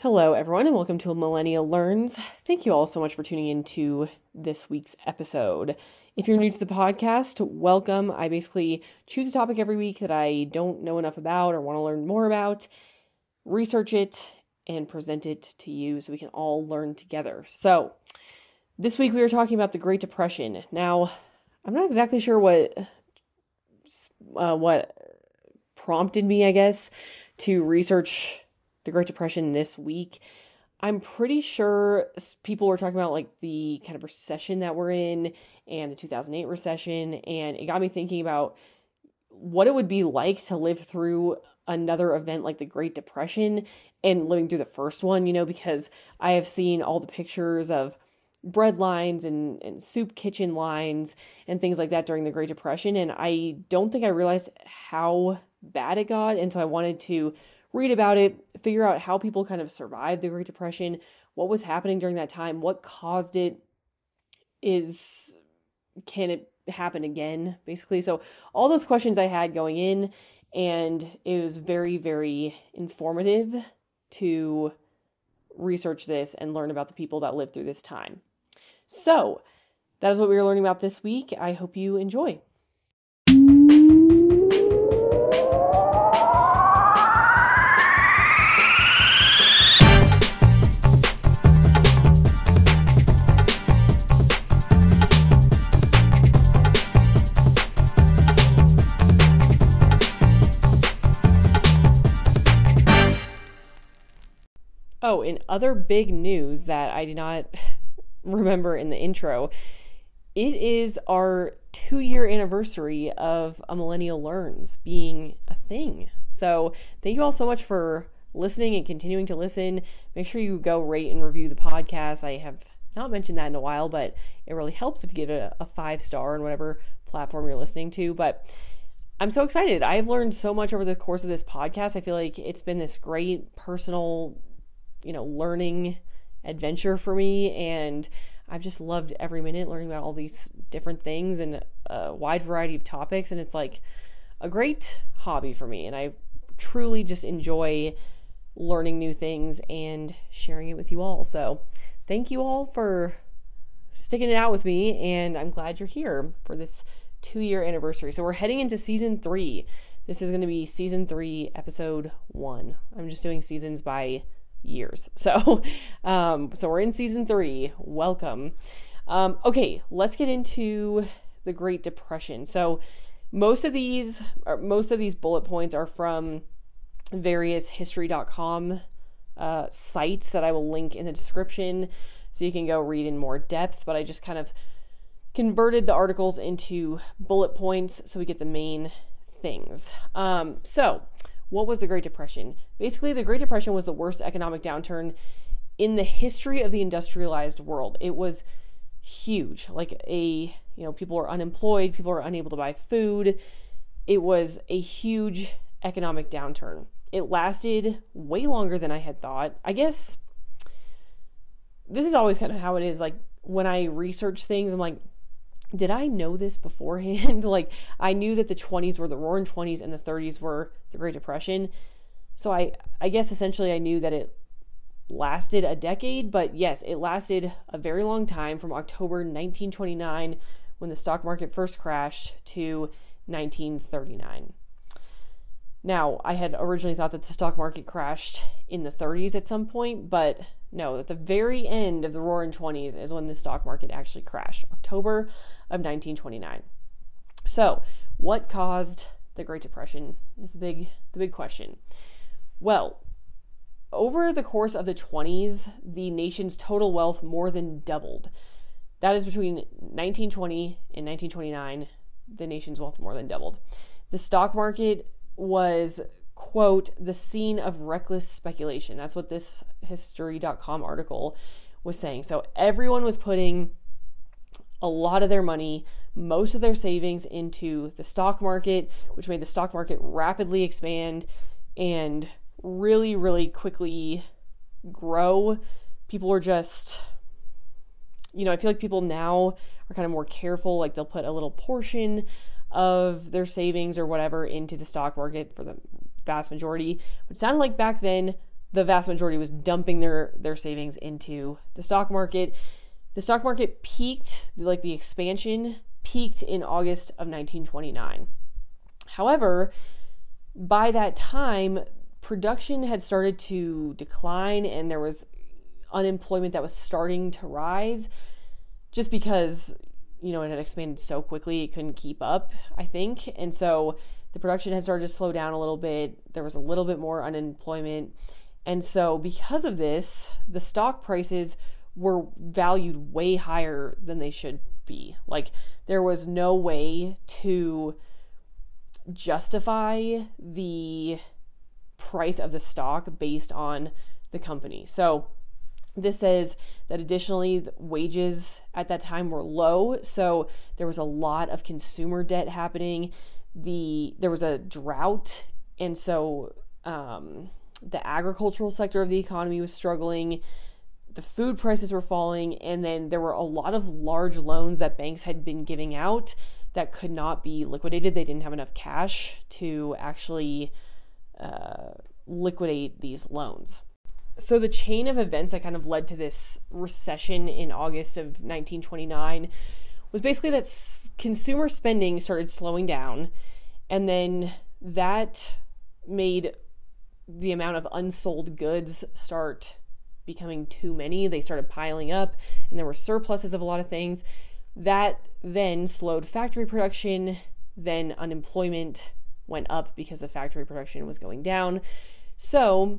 Hello, everyone, and welcome to Millennial Learns. Thank you all so much for tuning in to this week's episode. If you're new to the podcast, welcome. I basically choose a topic every week that I don't know enough about or want to learn more about, research it, and present it to you so we can all learn together. So, this week we were talking about the Great Depression. Now, I'm not exactly sure what uh, what prompted me, I guess, to research the Great Depression this week. I'm pretty sure people were talking about like the kind of recession that we're in and the 2008 recession. And it got me thinking about what it would be like to live through another event like the Great Depression and living through the first one, you know, because I have seen all the pictures of bread lines and, and soup kitchen lines and things like that during the Great Depression. And I don't think I realized how bad it got. And so I wanted to read about it, figure out how people kind of survived the Great Depression, what was happening during that time, what caused it, is can it happen again, basically. So, all those questions I had going in, and it was very, very informative to research this and learn about the people that lived through this time. So, that is what we were learning about this week. I hope you enjoy. Oh, in other big news that I did not remember in the intro, it is our two year anniversary of A Millennial Learns being a thing. So, thank you all so much for listening and continuing to listen. Make sure you go rate and review the podcast. I have not mentioned that in a while, but it really helps if you give it a, a five star on whatever platform you're listening to. But I'm so excited. I've learned so much over the course of this podcast. I feel like it's been this great personal you know, learning adventure for me. And I've just loved every minute learning about all these different things and a wide variety of topics. And it's like a great hobby for me. And I truly just enjoy learning new things and sharing it with you all. So thank you all for sticking it out with me. And I'm glad you're here for this two year anniversary. So we're heading into season three. This is going to be season three, episode one. I'm just doing seasons by years. So, um, so we're in season three. Welcome. Um, okay, let's get into the Great Depression. So, most of these, most of these bullet points are from various history.com uh, sites that I will link in the description, so you can go read in more depth. But I just kind of converted the articles into bullet points so we get the main things. Um, so what was the Great Depression? Basically, the Great Depression was the worst economic downturn in the history of the industrialized world. It was huge. Like a, you know, people were unemployed, people were unable to buy food. It was a huge economic downturn. It lasted way longer than I had thought. I guess this is always kind of how it is. Like when I research things, I'm like, did I know this beforehand? like I knew that the 20s were the roaring 20s and the 30s were the Great Depression. So I I guess essentially I knew that it lasted a decade, but yes, it lasted a very long time from October 1929 when the stock market first crashed to 1939. Now, I had originally thought that the stock market crashed in the 30s at some point, but no, at the very end of the roaring 20s is when the stock market actually crashed, October of 1929. So, what caused the Great Depression is the big the big question. Well, over the course of the 20s, the nation's total wealth more than doubled. That is between 1920 and 1929, the nation's wealth more than doubled. The stock market was quote the scene of reckless speculation. That's what this history.com article was saying. So everyone was putting a lot of their money, most of their savings into the stock market, which made the stock market rapidly expand and really, really quickly grow. People were just, you know, I feel like people now are kind of more careful. Like they'll put a little portion of their savings or whatever into the stock market for the vast majority. But it sounded like back then the vast majority was dumping their their savings into the stock market. The stock market peaked, like the expansion peaked in August of 1929. However, by that time, production had started to decline and there was unemployment that was starting to rise just because you know it had expanded so quickly it couldn't keep up i think. And so the production had started to slow down a little bit. There was a little bit more unemployment. And so because of this the stock prices were valued way higher than they should be like there was no way to justify the price of the stock based on the company so this says that additionally, wages at that time were low, so there was a lot of consumer debt happening. The there was a drought, and so um, the agricultural sector of the economy was struggling. The food prices were falling, and then there were a lot of large loans that banks had been giving out that could not be liquidated. They didn't have enough cash to actually uh, liquidate these loans so the chain of events that kind of led to this recession in August of 1929 was basically that s- consumer spending started slowing down and then that made the amount of unsold goods start becoming too many they started piling up and there were surpluses of a lot of things that then slowed factory production then unemployment went up because the factory production was going down so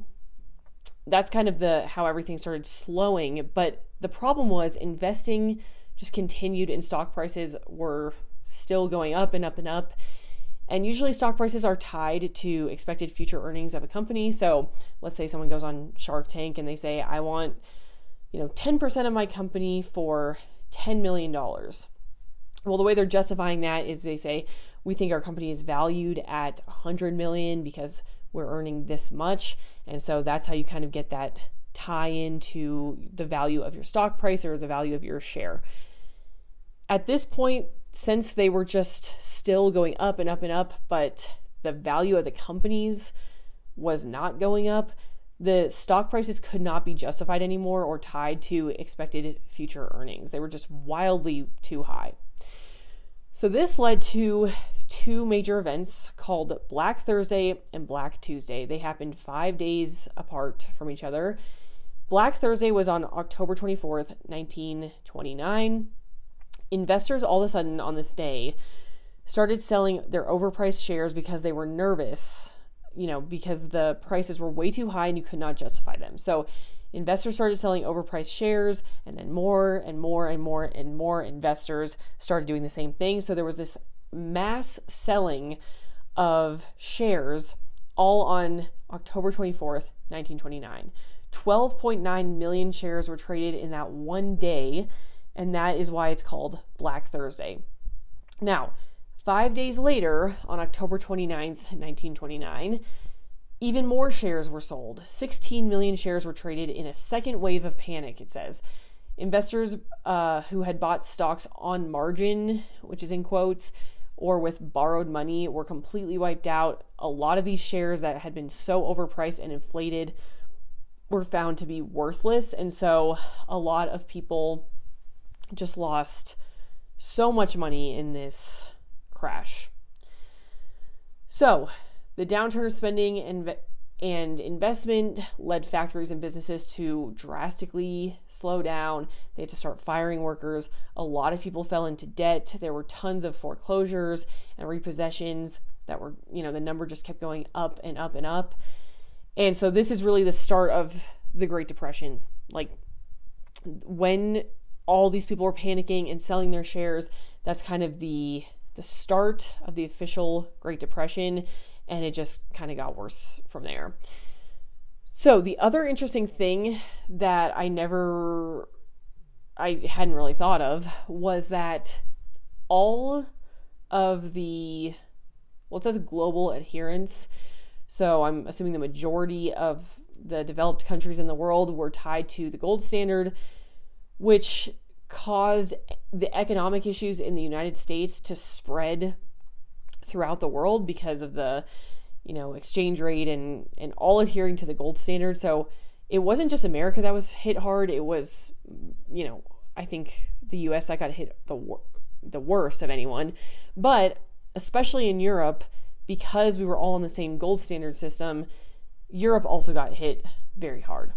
that's kind of the how everything started slowing. But the problem was investing just continued and stock prices were still going up and up and up. And usually stock prices are tied to expected future earnings of a company. So let's say someone goes on Shark Tank and they say, I want, you know, 10% of my company for $10 million. Well, the way they're justifying that is they say, we think our company is valued at 100 million because we're earning this much. And so that's how you kind of get that tie into the value of your stock price or the value of your share. At this point, since they were just still going up and up and up, but the value of the companies was not going up, the stock prices could not be justified anymore or tied to expected future earnings. They were just wildly too high. So, this led to two major events called Black Thursday and Black Tuesday. They happened five days apart from each other. Black Thursday was on October 24th, 1929. Investors all of a sudden on this day started selling their overpriced shares because they were nervous, you know, because the prices were way too high and you could not justify them. So investors started selling overpriced shares and then more and more and more and more investors started doing the same thing. So there was this mass selling of shares all on October 24th, 1929. 12.9 million shares were traded in that one day, and that is why it's called Black Thursday. Now, five days later, on October 29th, 1929, even more shares were sold. 16 million shares were traded in a second wave of panic, it says. Investors uh, who had bought stocks on margin, which is in quotes, or with borrowed money were completely wiped out. A lot of these shares that had been so overpriced and inflated were found to be worthless. And so a lot of people just lost so much money in this crash. So the downturn of spending and and investment led factories and businesses to drastically slow down. They had to start firing workers. A lot of people fell into debt. There were tons of foreclosures and repossessions that were, you know, the number just kept going up and up and up. And so this is really the start of the Great Depression. Like when all these people were panicking and selling their shares, that's kind of the the start of the official Great Depression and it just kind of got worse from there. So, the other interesting thing that I never I hadn't really thought of was that all of the well it says global adherence. So, I'm assuming the majority of the developed countries in the world were tied to the gold standard which caused the economic issues in the United States to spread throughout the world because of the you know, exchange rate and and all adhering to the gold standard. So it wasn't just America that was hit hard. It was, you know, I think the U.S. that got hit the the worst of anyone, but especially in Europe because we were all in the same gold standard system. Europe also got hit very hard.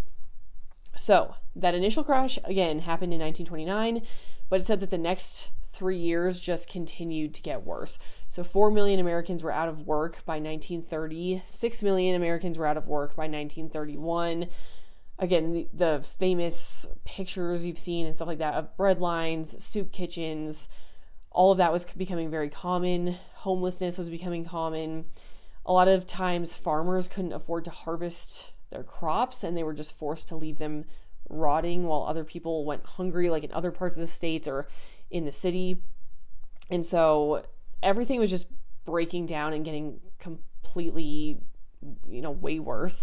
So that initial crash again happened in 1929, but it said that the next three years just continued to get worse. So 4 million Americans were out of work by 1930, 6 million Americans were out of work by 1931. Again, the, the famous pictures you've seen and stuff like that of bread lines, soup kitchens, all of that was becoming very common. Homelessness was becoming common. A lot of times, farmers couldn't afford to harvest their crops and they were just forced to leave them rotting while other people went hungry, like in other parts of the states or in the city. And so everything was just breaking down and getting completely, you know, way worse.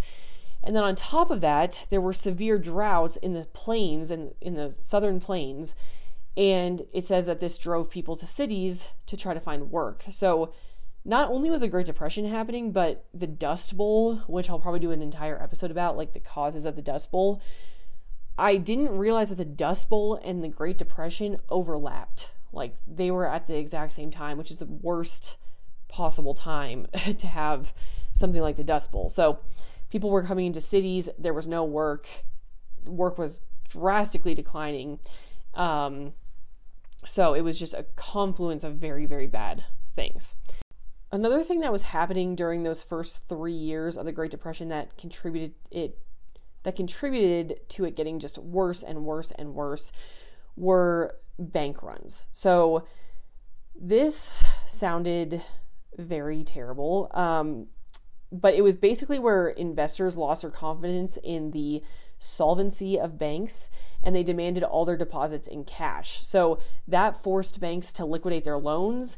And then on top of that, there were severe droughts in the plains and in the southern plains. And it says that this drove people to cities to try to find work. So not only was a Great Depression happening, but the Dust Bowl, which I'll probably do an entire episode about, like the causes of the Dust Bowl, I didn't realize that the Dust Bowl and the Great Depression overlapped. Like they were at the exact same time, which is the worst possible time to have something like the Dust Bowl. So people were coming into cities, there was no work, work was drastically declining. Um, so it was just a confluence of very, very bad things. Another thing that was happening during those first three years of the Great Depression that contributed it that contributed to it getting just worse and worse and worse were bank runs. So this sounded very terrible. Um, but it was basically where investors lost their confidence in the solvency of banks and they demanded all their deposits in cash. So that forced banks to liquidate their loans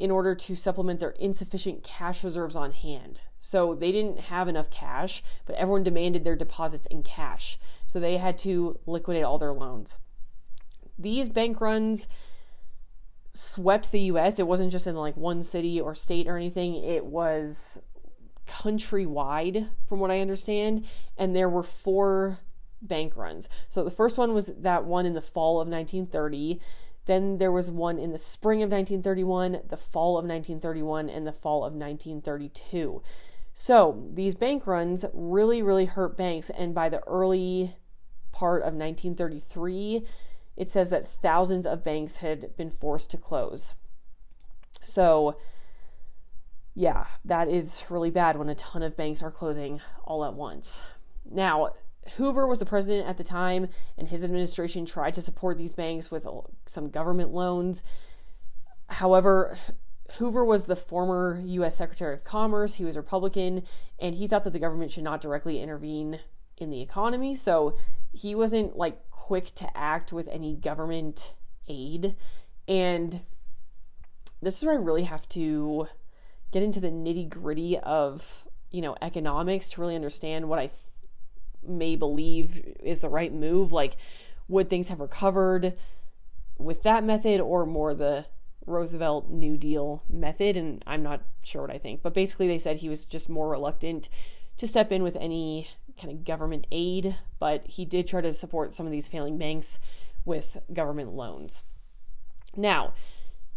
in order to supplement their insufficient cash reserves on hand. So they didn't have enough cash, but everyone demanded their deposits in cash. So they had to liquidate all their loans. These bank runs swept the US. It wasn't just in like one city or state or anything, it was countrywide, from what I understand. And there were four bank runs. So the first one was that one in the fall of 1930. Then there was one in the spring of 1931, the fall of 1931, and the fall of 1932. So these bank runs really, really hurt banks. And by the early part of 1933, it says that thousands of banks had been forced to close. So, yeah, that is really bad when a ton of banks are closing all at once. Now, Hoover was the president at the time, and his administration tried to support these banks with uh, some government loans. However, Hoover was the former U.S. Secretary of Commerce. He was Republican, and he thought that the government should not directly intervene in the economy. So he wasn't like quick to act with any government aid. And this is where I really have to get into the nitty gritty of, you know, economics to really understand what I may believe is the right move. Like, would things have recovered with that method or more the Roosevelt New Deal method? And I'm not sure what I think. But basically, they said he was just more reluctant to step in with any kind of government aid, but he did try to support some of these failing banks with government loans. Now,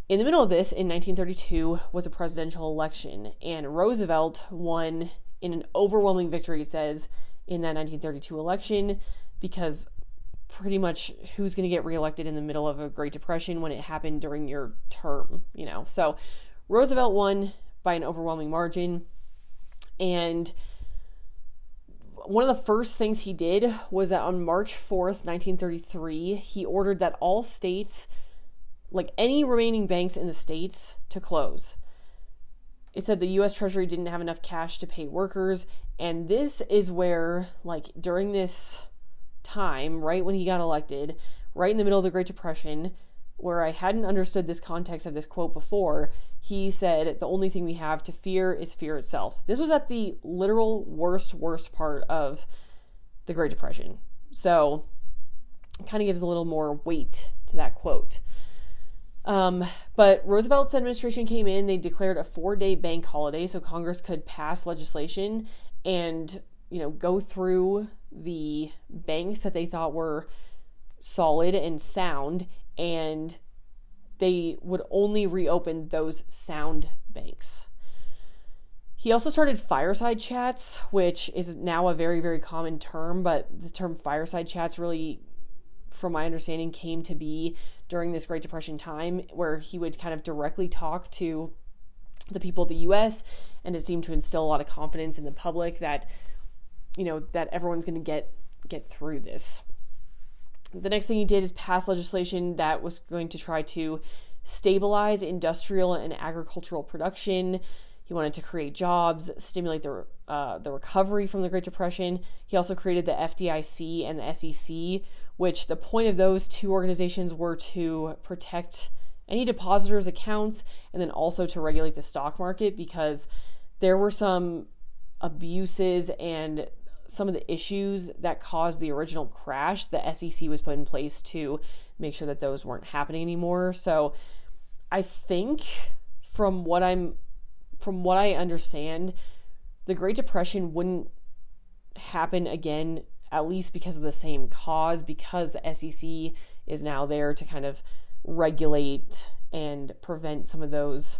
in the middle of this, in 1932, was a presidential election, and Roosevelt won in an overwhelming victory, it says, in that 1932 election because pretty much who's going to get reelected in the middle of a Great Depression when it happened during your term, you know. So Roosevelt won by an overwhelming margin and one of the first things he did was that on March 4th, 1933, he ordered that all states, like any remaining banks in the states, to close. It said the US Treasury didn't have enough cash to pay workers and this is where, like, during this time, right when he got elected, right in the middle of the Great Depression, where I hadn't understood this context of this quote before, he said, The only thing we have to fear is fear itself. This was at the literal worst, worst part of the Great Depression. So, it kind of gives a little more weight to that quote. Um, but Roosevelt's administration came in, they declared a four day bank holiday so Congress could pass legislation and, you know, go through the banks that they thought were solid and sound, and they would only reopen those sound banks. He also started fireside chats, which is now a very, very common term, but the term fireside chats really, from my understanding, came to be during this Great Depression time, where he would kind of directly talk to the people of the US, and it seemed to instill a lot of confidence in the public that, you know, that everyone's going to get get through this. The next thing he did is pass legislation that was going to try to stabilize industrial and agricultural production he wanted to create jobs, stimulate the uh, the recovery from the Great Depression. He also created the FDIC and the SEC, which the point of those two organizations were to protect any depositors' accounts and then also to regulate the stock market because there were some abuses and some of the issues that caused the original crash. The SEC was put in place to make sure that those weren't happening anymore. So I think from what I'm from what I understand, the Great Depression wouldn't happen again, at least because of the same cause, because the SEC is now there to kind of regulate and prevent some of those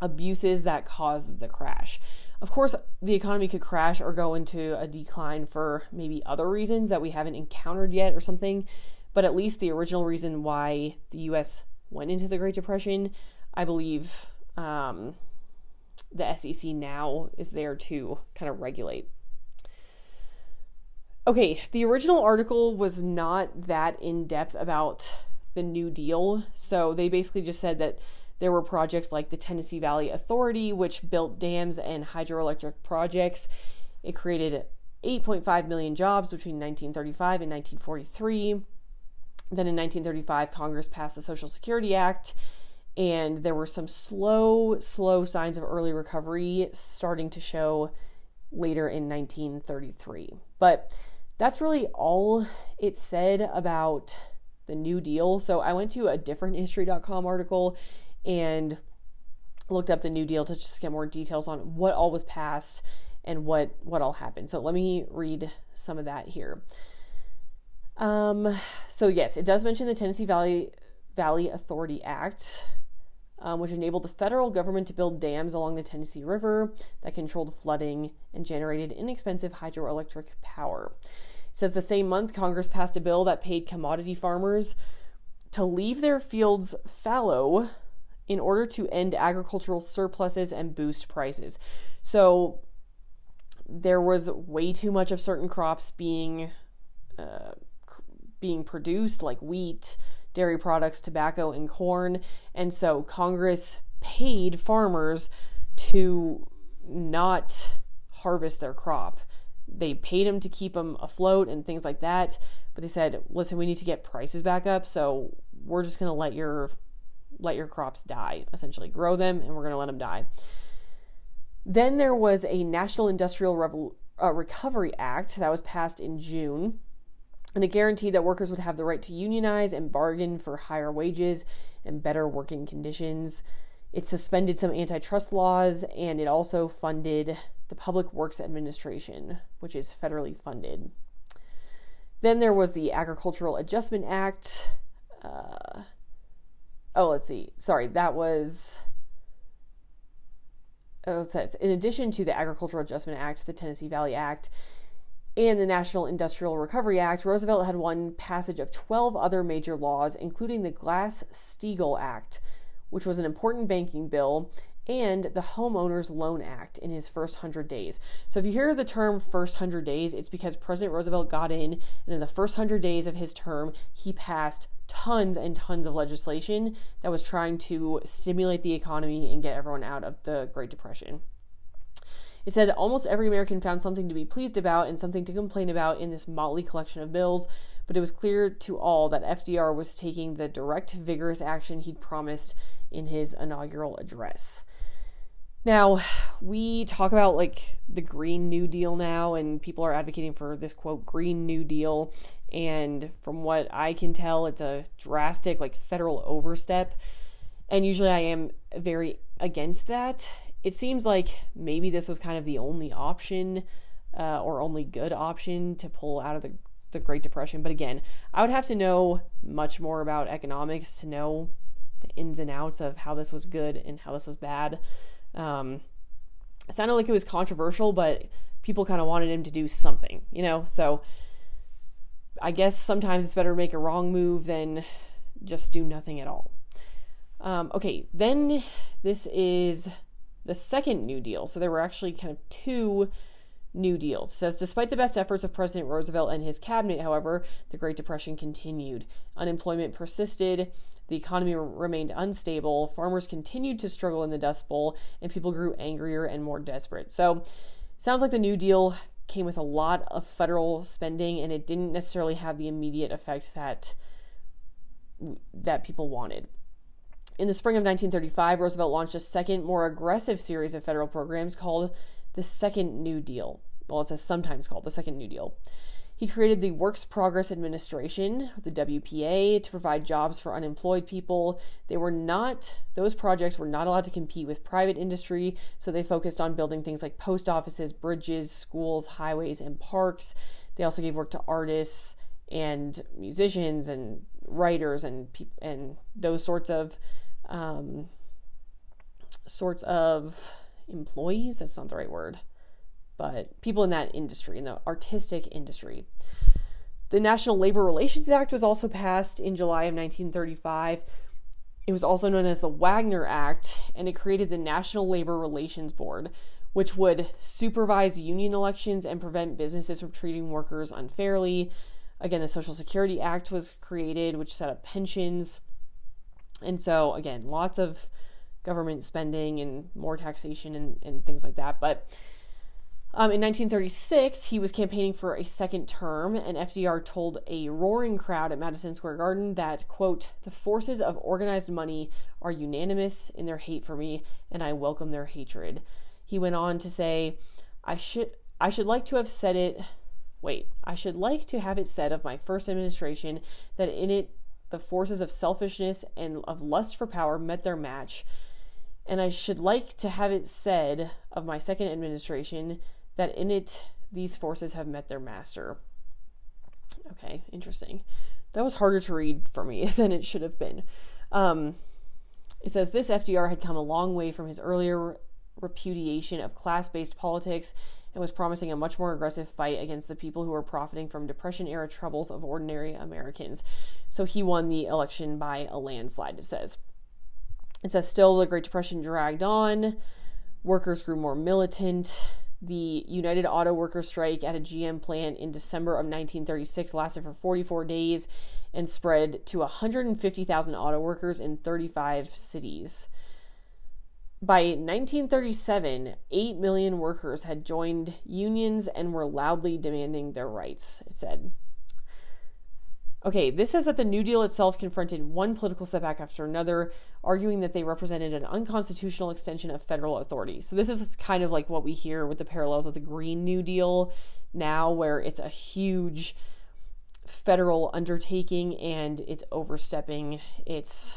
abuses that caused the crash. Of course, the economy could crash or go into a decline for maybe other reasons that we haven't encountered yet or something, but at least the original reason why the US went into the Great Depression, I believe, um, the SEC now is there to kind of regulate. Okay, the original article was not that in depth about the New Deal. So they basically just said that there were projects like the Tennessee Valley Authority, which built dams and hydroelectric projects. It created 8.5 million jobs between 1935 and 1943. Then in 1935, Congress passed the Social Security Act and there were some slow, slow signs of early recovery starting to show later in 1933. But that's really all it said about the New Deal. So I went to a different history.com article and looked up the New Deal to just get more details on what all was passed and what what all happened. So let me read some of that here. Um, so yes, it does mention the Tennessee Valley Valley Authority Act, um, which enabled the federal government to build dams along the Tennessee River that controlled flooding and generated inexpensive hydroelectric power. Says the same month, Congress passed a bill that paid commodity farmers to leave their fields fallow in order to end agricultural surpluses and boost prices. So there was way too much of certain crops being uh, being produced, like wheat, dairy products, tobacco, and corn. And so Congress paid farmers to not harvest their crop. They paid them to keep them afloat and things like that. But they said, listen, we need to get prices back up. So we're just going to let your let your crops die essentially grow them and we're going to let them die then there was a national industrial Revol- uh, recovery act that was passed in june and it guaranteed that workers would have the right to unionize and bargain for higher wages and better working conditions. It suspended some antitrust laws and it also funded the Public Works Administration, which is federally funded. Then there was the Agricultural Adjustment Act. Uh, oh, let's see. Sorry, that was. Oh, says, in addition to the Agricultural Adjustment Act, the Tennessee Valley Act, and the National Industrial Recovery Act, Roosevelt had won passage of 12 other major laws, including the Glass Steagall Act, which was an important banking bill, and the Homeowners Loan Act in his first 100 days. So, if you hear the term first 100 days, it's because President Roosevelt got in, and in the first 100 days of his term, he passed tons and tons of legislation that was trying to stimulate the economy and get everyone out of the Great Depression. It said that almost every American found something to be pleased about and something to complain about in this motley collection of bills, but it was clear to all that FDR was taking the direct, vigorous action he'd promised in his inaugural address. Now, we talk about like the Green New Deal now, and people are advocating for this quote, Green New Deal. And from what I can tell, it's a drastic, like, federal overstep. And usually I am very against that. It seems like maybe this was kind of the only option uh, or only good option to pull out of the, the Great Depression. But again, I would have to know much more about economics to know the ins and outs of how this was good and how this was bad. Um, it sounded like it was controversial, but people kind of wanted him to do something, you know? So I guess sometimes it's better to make a wrong move than just do nothing at all. Um, okay, then this is the second New Deal. So there were actually kind of two New Deals. It says despite the best efforts of President Roosevelt and his cabinet, however, the Great Depression continued. Unemployment persisted, the economy remained unstable, farmers continued to struggle in the Dust Bowl, and people grew angrier and more desperate. So, sounds like the New Deal came with a lot of federal spending, and it didn't necessarily have the immediate effect that that people wanted. In the spring of 1935, Roosevelt launched a second, more aggressive series of federal programs called the Second New Deal. Well, it's sometimes called the Second New Deal. He created the Works Progress Administration, the WPA, to provide jobs for unemployed people. They were not, those projects were not allowed to compete with private industry, so they focused on building things like post offices, bridges, schools, highways, and parks. They also gave work to artists and musicians and writers and and those sorts of um, sorts of employees. That's not the right word but people in that industry, in the artistic industry. The National Labor Relations Act was also passed in July of 1935. It was also known as the Wagner Act, and it created the National Labor Relations Board, which would supervise union elections and prevent businesses from treating workers unfairly. Again, the Social Security Act was created, which set up pensions. And so, again, lots of government spending and more taxation and, and things like that. But um, in 1936, he was campaigning for a second term, and FDR told a roaring crowd at Madison Square Garden that, quote, the forces of organized money are unanimous in their hate for me, and I welcome their hatred. He went on to say, I should I should like to have said it wait, I should like to have it said of my first administration that in it the forces of selfishness and of lust for power met their match. And I should like to have it said of my second administration that in it these forces have met their master. Okay, interesting. That was harder to read for me than it should have been. Um, it says this FDR had come a long way from his earlier repudiation of class based politics and was promising a much more aggressive fight against the people who were profiting from Depression era troubles of ordinary Americans. So he won the election by a landslide, it says. It says still the Great Depression dragged on, workers grew more militant, the United Auto Workers strike at a GM plant in December of 1936 lasted for 44 days and spread to 150,000 auto workers in 35 cities. By 1937, 8 million workers had joined unions and were loudly demanding their rights, it said. Okay, this says that the New Deal itself confronted one political setback after another, arguing that they represented an unconstitutional extension of federal authority. So, this is kind of like what we hear with the parallels of the Green New Deal now, where it's a huge federal undertaking and it's overstepping its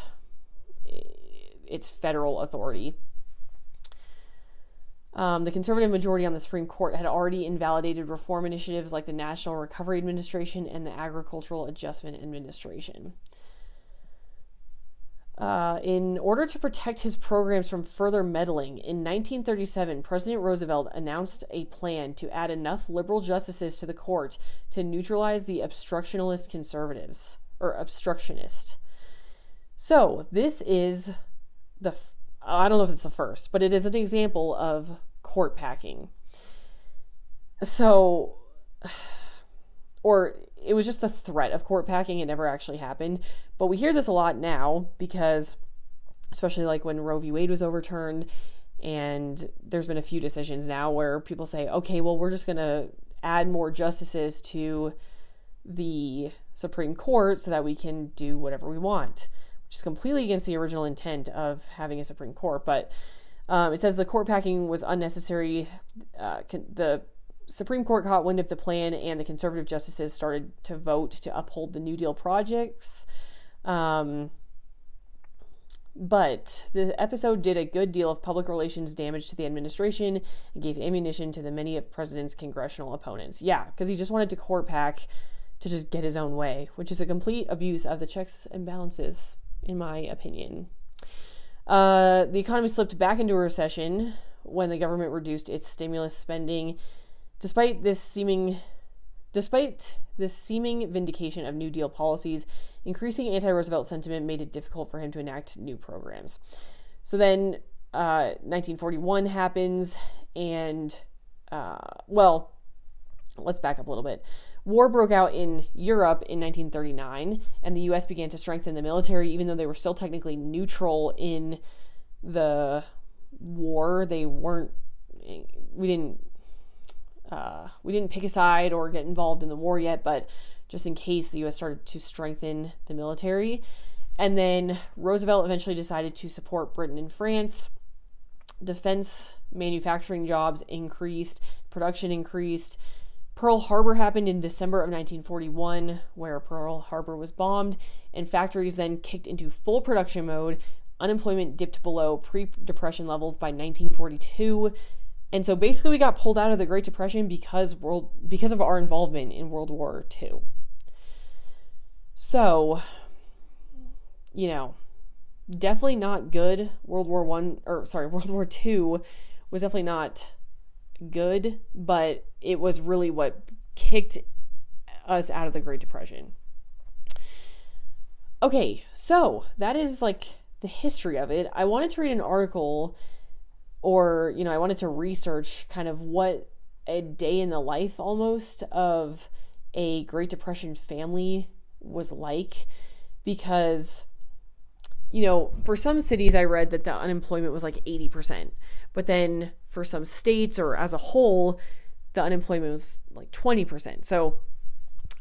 its federal authority. Um, the conservative majority on the Supreme Court had already invalidated reform initiatives like the National Recovery Administration and the Agricultural Adjustment Administration. Uh, in order to protect his programs from further meddling, in 1937, President Roosevelt announced a plan to add enough liberal justices to the court to neutralize the obstructionist conservatives, or obstructionist. So, this is the I don't know if it's the first, but it is an example of court packing. So, or it was just the threat of court packing. It never actually happened. But we hear this a lot now because, especially like when Roe v. Wade was overturned, and there's been a few decisions now where people say, okay, well, we're just going to add more justices to the Supreme Court so that we can do whatever we want which is completely against the original intent of having a Supreme Court. But Um, it says the court packing was unnecessary. Uh, the Supreme Court caught wind of the plan, and the conservative justices started to vote to uphold the New Deal projects. Um, but the episode did a good deal of public relations damage to the administration and gave ammunition to the many of president's congressional opponents. Yeah, because he just wanted to court pack to just get his own way, which is a complete abuse of the checks and balances, in my opinion. Uh, the economy slipped back into a recession when the government reduced its stimulus spending, despite this seeming, despite this seeming vindication of New Deal policies. Increasing anti-Roosevelt sentiment made it difficult for him to enact new programs. So then, uh, 1941 happens, and uh, well, let's back up a little bit. War broke out in Europe in 1939, and the U.S. began to strengthen the military, even though they were still technically neutral in the war. They weren't. We didn't. Uh, we didn't pick a side or get involved in the war yet, but just in case the U.S. started to strengthen the military. And then Roosevelt eventually decided to support Britain and France. Defense manufacturing jobs increased, production increased Pearl Harbor happened in December of 1941, where Pearl Harbor was bombed, and factories then kicked into full production mode. Unemployment dipped below pre depression levels by 1942. And so basically, we got pulled out of the Great Depression because world because of our involvement in World War II. So, you know, definitely not good. World War One or sorry, World War Two was definitely not good, but it was really what kicked us out of the Great Depression. Okay, so that is like the history of it. I wanted to read an article or, you know, I wanted to research kind of what a day in the life almost of a Great Depression family was like because you know, for some cities I read that the unemployment was like 80%. But then for some states or as a whole, the unemployment was like 20%. So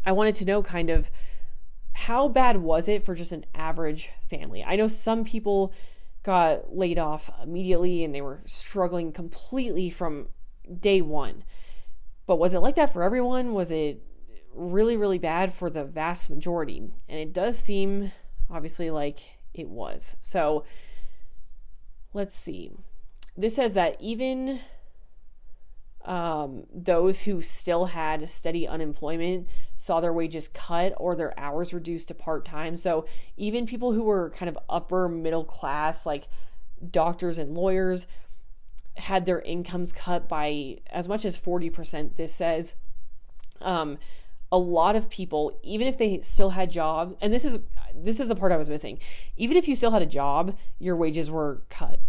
I wanted to know kind of how bad was it for just an average family? I know some people got laid off immediately and they were struggling completely from day one. But was it like that for everyone? Was it really, really bad for the vast majority? And it does seem, obviously, like it was. So let's see this says that even um, those who still had steady unemployment saw their wages cut or their hours reduced to part time. So even people who were kind of upper middle class, like doctors and lawyers, had their incomes cut by as much as 40%. This says um, a lot of people, even if they still had jobs, and this is this is the part I was missing. Even if you still had a job, your wages were cut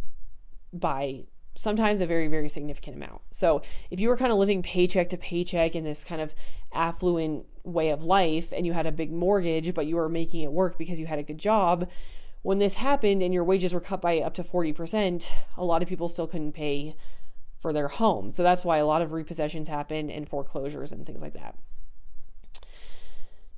by sometimes a very, very significant amount. So if you were kind of living paycheck to paycheck in this kind of affluent way of life and you had a big mortgage, but you were making it work because you had a good job, when this happened and your wages were cut by up to 40%, a lot of people still couldn't pay for their home. So that's why a lot of repossessions happened and foreclosures and things like that.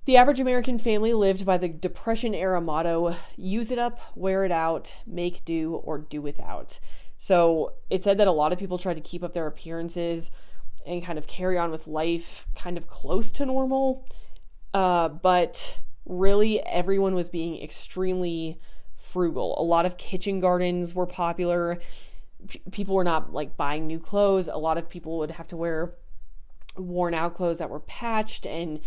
The average American family lived by the Depression era motto use it up, wear it out, make do, or do without. So it said that a lot of people tried to keep up their appearances and kind of carry on with life kind of close to normal. Uh, but really, everyone was being extremely frugal. A lot of kitchen gardens were popular. P- people were not like buying new clothes. A lot of people would have to wear worn out clothes that were patched. And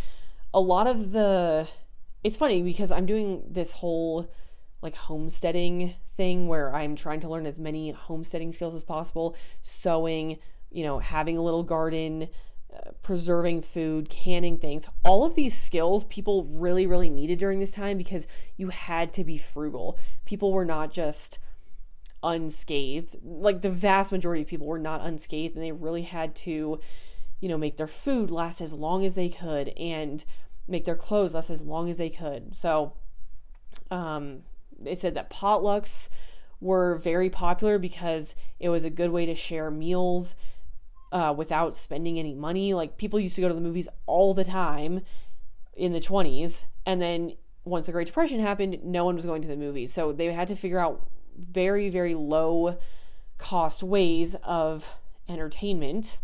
a lot of the. It's funny because I'm doing this whole like homesteading thing where I'm trying to learn as many homesteading skills as possible, sewing, you know, having a little garden, uh, preserving food, canning things. All of these skills people really really needed during this time because you had to be frugal. People were not just unscathed. Like the vast majority of people were not unscathed and they really had to, you know, make their food last as long as they could and make their clothes last as long as they could. So um it said that potlucks were very popular because it was a good way to share meals uh, without spending any money. Like people used to go to the movies all the time in the 20s, and then once the Great Depression happened, no one was going to the movies. So they had to figure out very, very low cost ways of entertainment.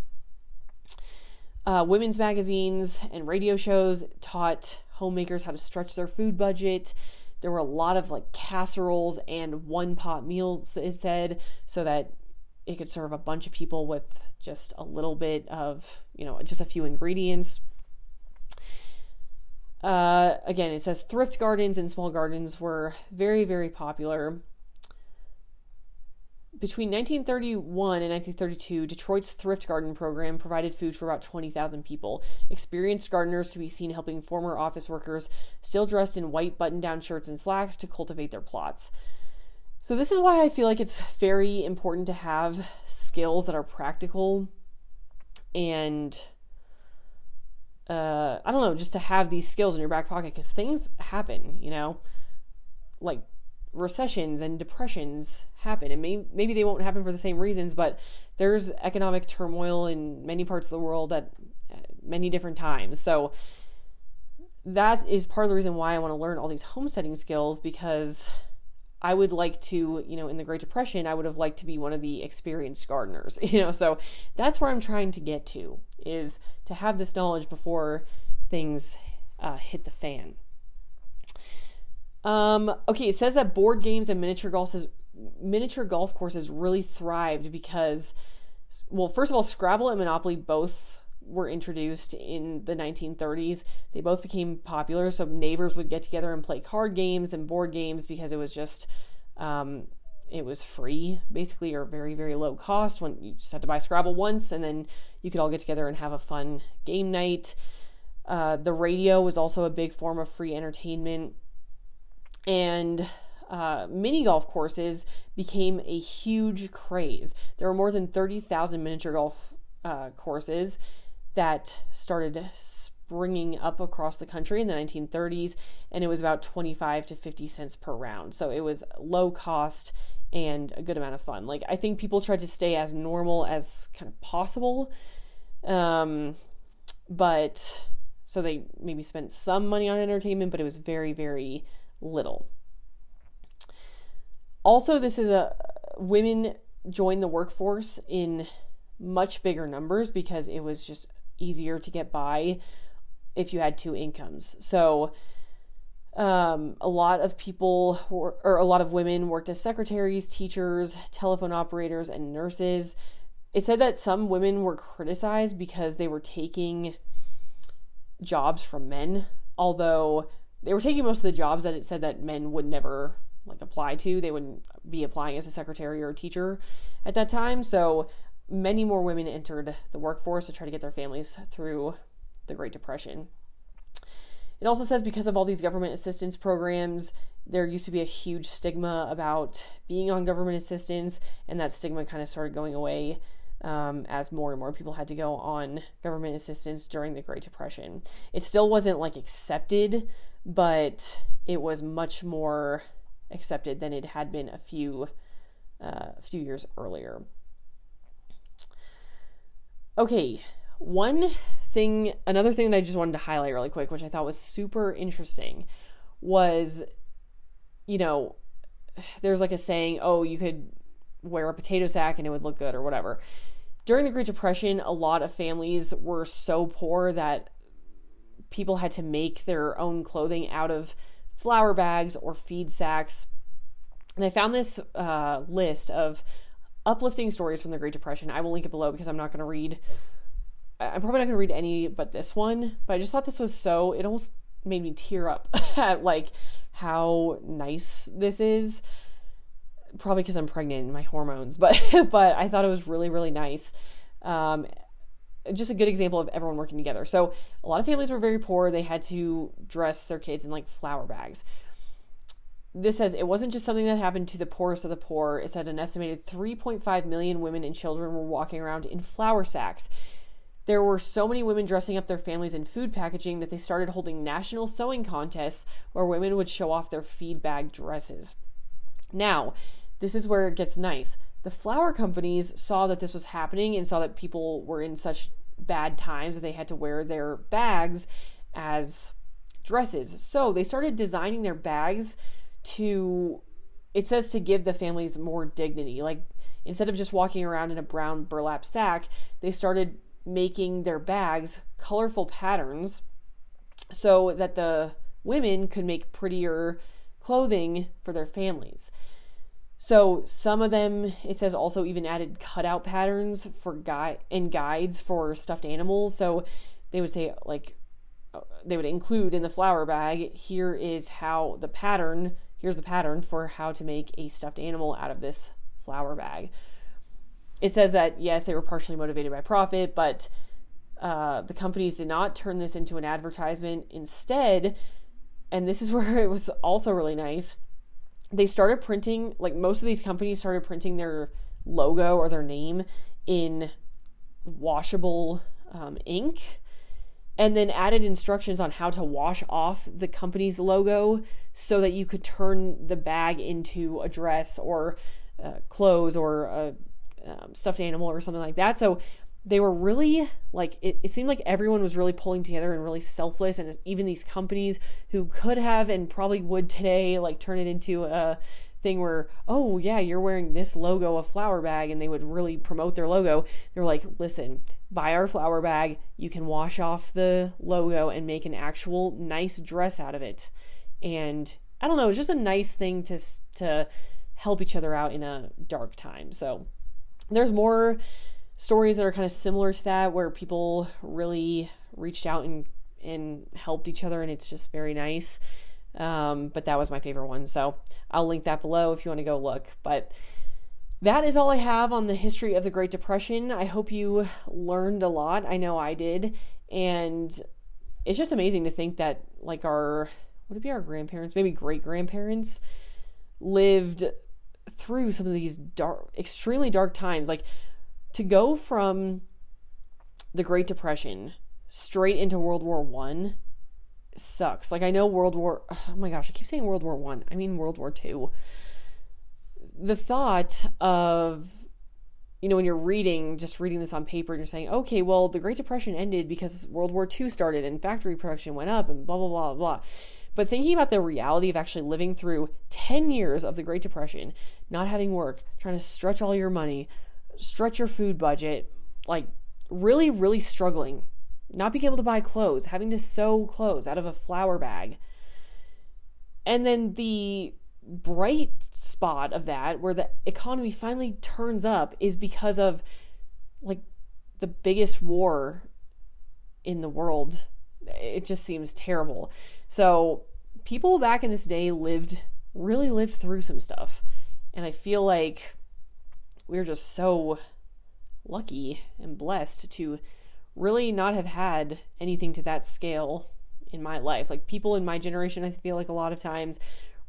Uh, women's magazines and radio shows taught homemakers how to stretch their food budget. There were a lot of like casseroles and one pot meals, it said, so that it could serve a bunch of people with just a little bit of, you know, just a few ingredients. Uh, again, it says thrift gardens and small gardens were very, very popular. Between 1931 and 1932, Detroit's thrift garden program provided food for about 20,000 people. Experienced gardeners could be seen helping former office workers, still dressed in white button down shirts and slacks, to cultivate their plots. So, this is why I feel like it's very important to have skills that are practical and uh, I don't know, just to have these skills in your back pocket because things happen, you know, like recessions and depressions happen, and maybe maybe they won't happen for the same reasons, but there's economic turmoil in many parts of the world at many different times. So that is part of the reason why I want to learn all these homesteading skills because I would like to, you know, in the Great Depression, I would have liked to be one of the experienced gardeners, you know. So that's where I'm trying to get to is to have this knowledge before things uh, hit the fan. Um, okay, it says that board games and miniature golf is, miniature golf courses really thrived because, well, first of all, Scrabble and Monopoly both were introduced in the 1930s. They both became popular, so neighbors would get together and play card games and board games because it was just um, it was free basically or very very low cost when you just had to buy Scrabble once and then you could all get together and have a fun game night. Uh, the radio was also a big form of free entertainment, and uh, mini golf courses became a huge craze. There were more than 30,000 miniature golf uh, courses, that started springing up across the country in the 1930s, and it was about 25 to 50 cents per round. So it was low cost and a good amount of fun. Like I think people tried to stay as normal as kind of possible, um, but so they maybe spent some money on entertainment, but it was very very little. Also, this is a women joined the workforce in much bigger numbers because it was just easier to get by if you had two incomes. So, um, a lot of people, were, or a lot of women, worked as secretaries, teachers, telephone operators, and nurses. It said that some women were criticized because they were taking jobs from men, although they were taking most of the jobs that it said that men would never like apply to. They wouldn't be applying as a secretary or a teacher at that time. So many more women entered the workforce to try to get their families through the Great Depression. It also says because of all these government assistance programs, there used to be a huge stigma about being on government assistance, and that stigma kind of started going away um, as more and more people had to go on government assistance during the Great Depression. It still wasn't like accepted, but it was much more accepted than it had been a few uh, few years earlier. Okay, one thing, another thing that I just wanted to highlight really quick, which I thought was super interesting, was, you know, there's like a saying, oh, you could wear a potato sack and it would look good or whatever. During the Great Depression, a lot of families were so poor that people had to make their own clothing out of flour bags or feed sacks. And I found this uh, list of uplifting stories from the Great Depression. I will link it below because I'm not going to read. I'm probably not going to read any but this one. But I just thought this was so. It almost made me tear up at like how nice this is. Probably because I'm pregnant and my hormones, but but I thought it was really really nice. Um, just a good example of everyone working together. So a lot of families were very poor. They had to dress their kids in like flour bags this says it wasn't just something that happened to the poorest of the poor. It said an estimated 3.5 million women and children were walking around in flour sacks. There were so many women dressing up their families in food packaging that they started holding national sewing contests where women would show off their feed bag dresses. Now, this is where it gets nice. The flour companies saw that this was happening and saw that people were in such bad times that they had to wear their bags as dresses. So they started designing their bags to it says to give the families more dignity. Like instead of just walking around in a brown burlap sack, they started making their bags colorful patterns so that the women could make prettier clothing for their families. So some of them, it says, also even added cutout patterns for guide and guides for stuffed animals. So they would say like uh, they would include in the flour bag here is how the pattern here's the pattern for how to make a stuffed animal out of this flour bag it says that yes they were partially motivated by profit but uh, the companies did not turn this into an advertisement instead and this is where it was also really nice they started printing like most of these companies started printing their logo or their name in washable um, ink and then added instructions on how to wash off the company's logo so that you could turn the bag into a dress or uh, clothes or a um, stuffed animal or something like that. So they were really like it, it seemed like everyone was really pulling together and really selfless and even these companies who could have and probably would today like turn it into a thing where oh yeah you're wearing this logo a flour bag and they would really promote their logo. They're like listen buy our flour bag. You can wash off the logo and make an actual nice dress out of it. And i don't know it's just a nice thing to to help each other out in a dark time. So there's more stories that are kind of similar to that where people really reached out and and helped each other and it's just very nice um, but that was my favorite one so i'll link that below if you want to go look but that is all I have on the history of the Great Depression. I hope you learned a lot. I know I did. And it's just amazing to think that, like, our, would it be our grandparents, maybe great grandparents, lived through some of these dark, extremely dark times. Like, to go from the Great Depression straight into World War One sucks. Like I know World War oh my gosh, I keep saying World War One. I. I mean World War Two. The thought of you know when you're reading just reading this on paper and you're saying, okay, well the Great Depression ended because World War II started and factory production went up and blah blah blah blah. But thinking about the reality of actually living through 10 years of the Great Depression, not having work, trying to stretch all your money, stretch your food budget, like really, really struggling, not being able to buy clothes, having to sew clothes out of a flour bag. And then the bright spot of that, where the economy finally turns up, is because of like the biggest war in the world. It just seems terrible. So, people back in this day lived, really lived through some stuff. And I feel like we're just so lucky and blessed to really not have had anything to that scale in my life. Like people in my generation, I feel like a lot of times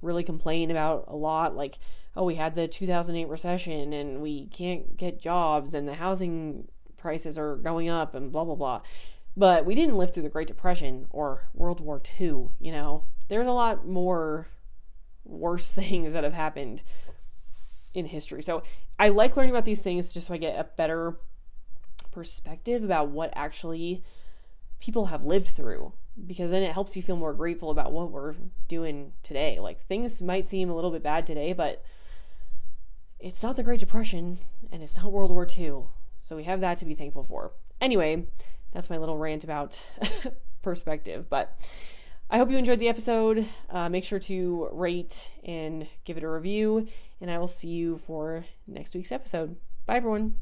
really complain about a lot like oh we had the 2008 recession and we can't get jobs and the housing prices are going up and blah blah blah but we didn't live through the great depression or world war ii you know there's a lot more worse things that have happened in history. So I like learning about these things just so I get a better perspective about what actually people have lived through because then it helps you feel more grateful about what we're doing today. Like things might seem a little bit bad today, but it's not the Great Depression and it's not World War II. So we have that to be thankful for. Anyway, that's my little rant about perspective. But I hope you enjoyed the episode. Uh, make sure to rate and give it a review, and I will see you for next week's episode. Bye, everyone.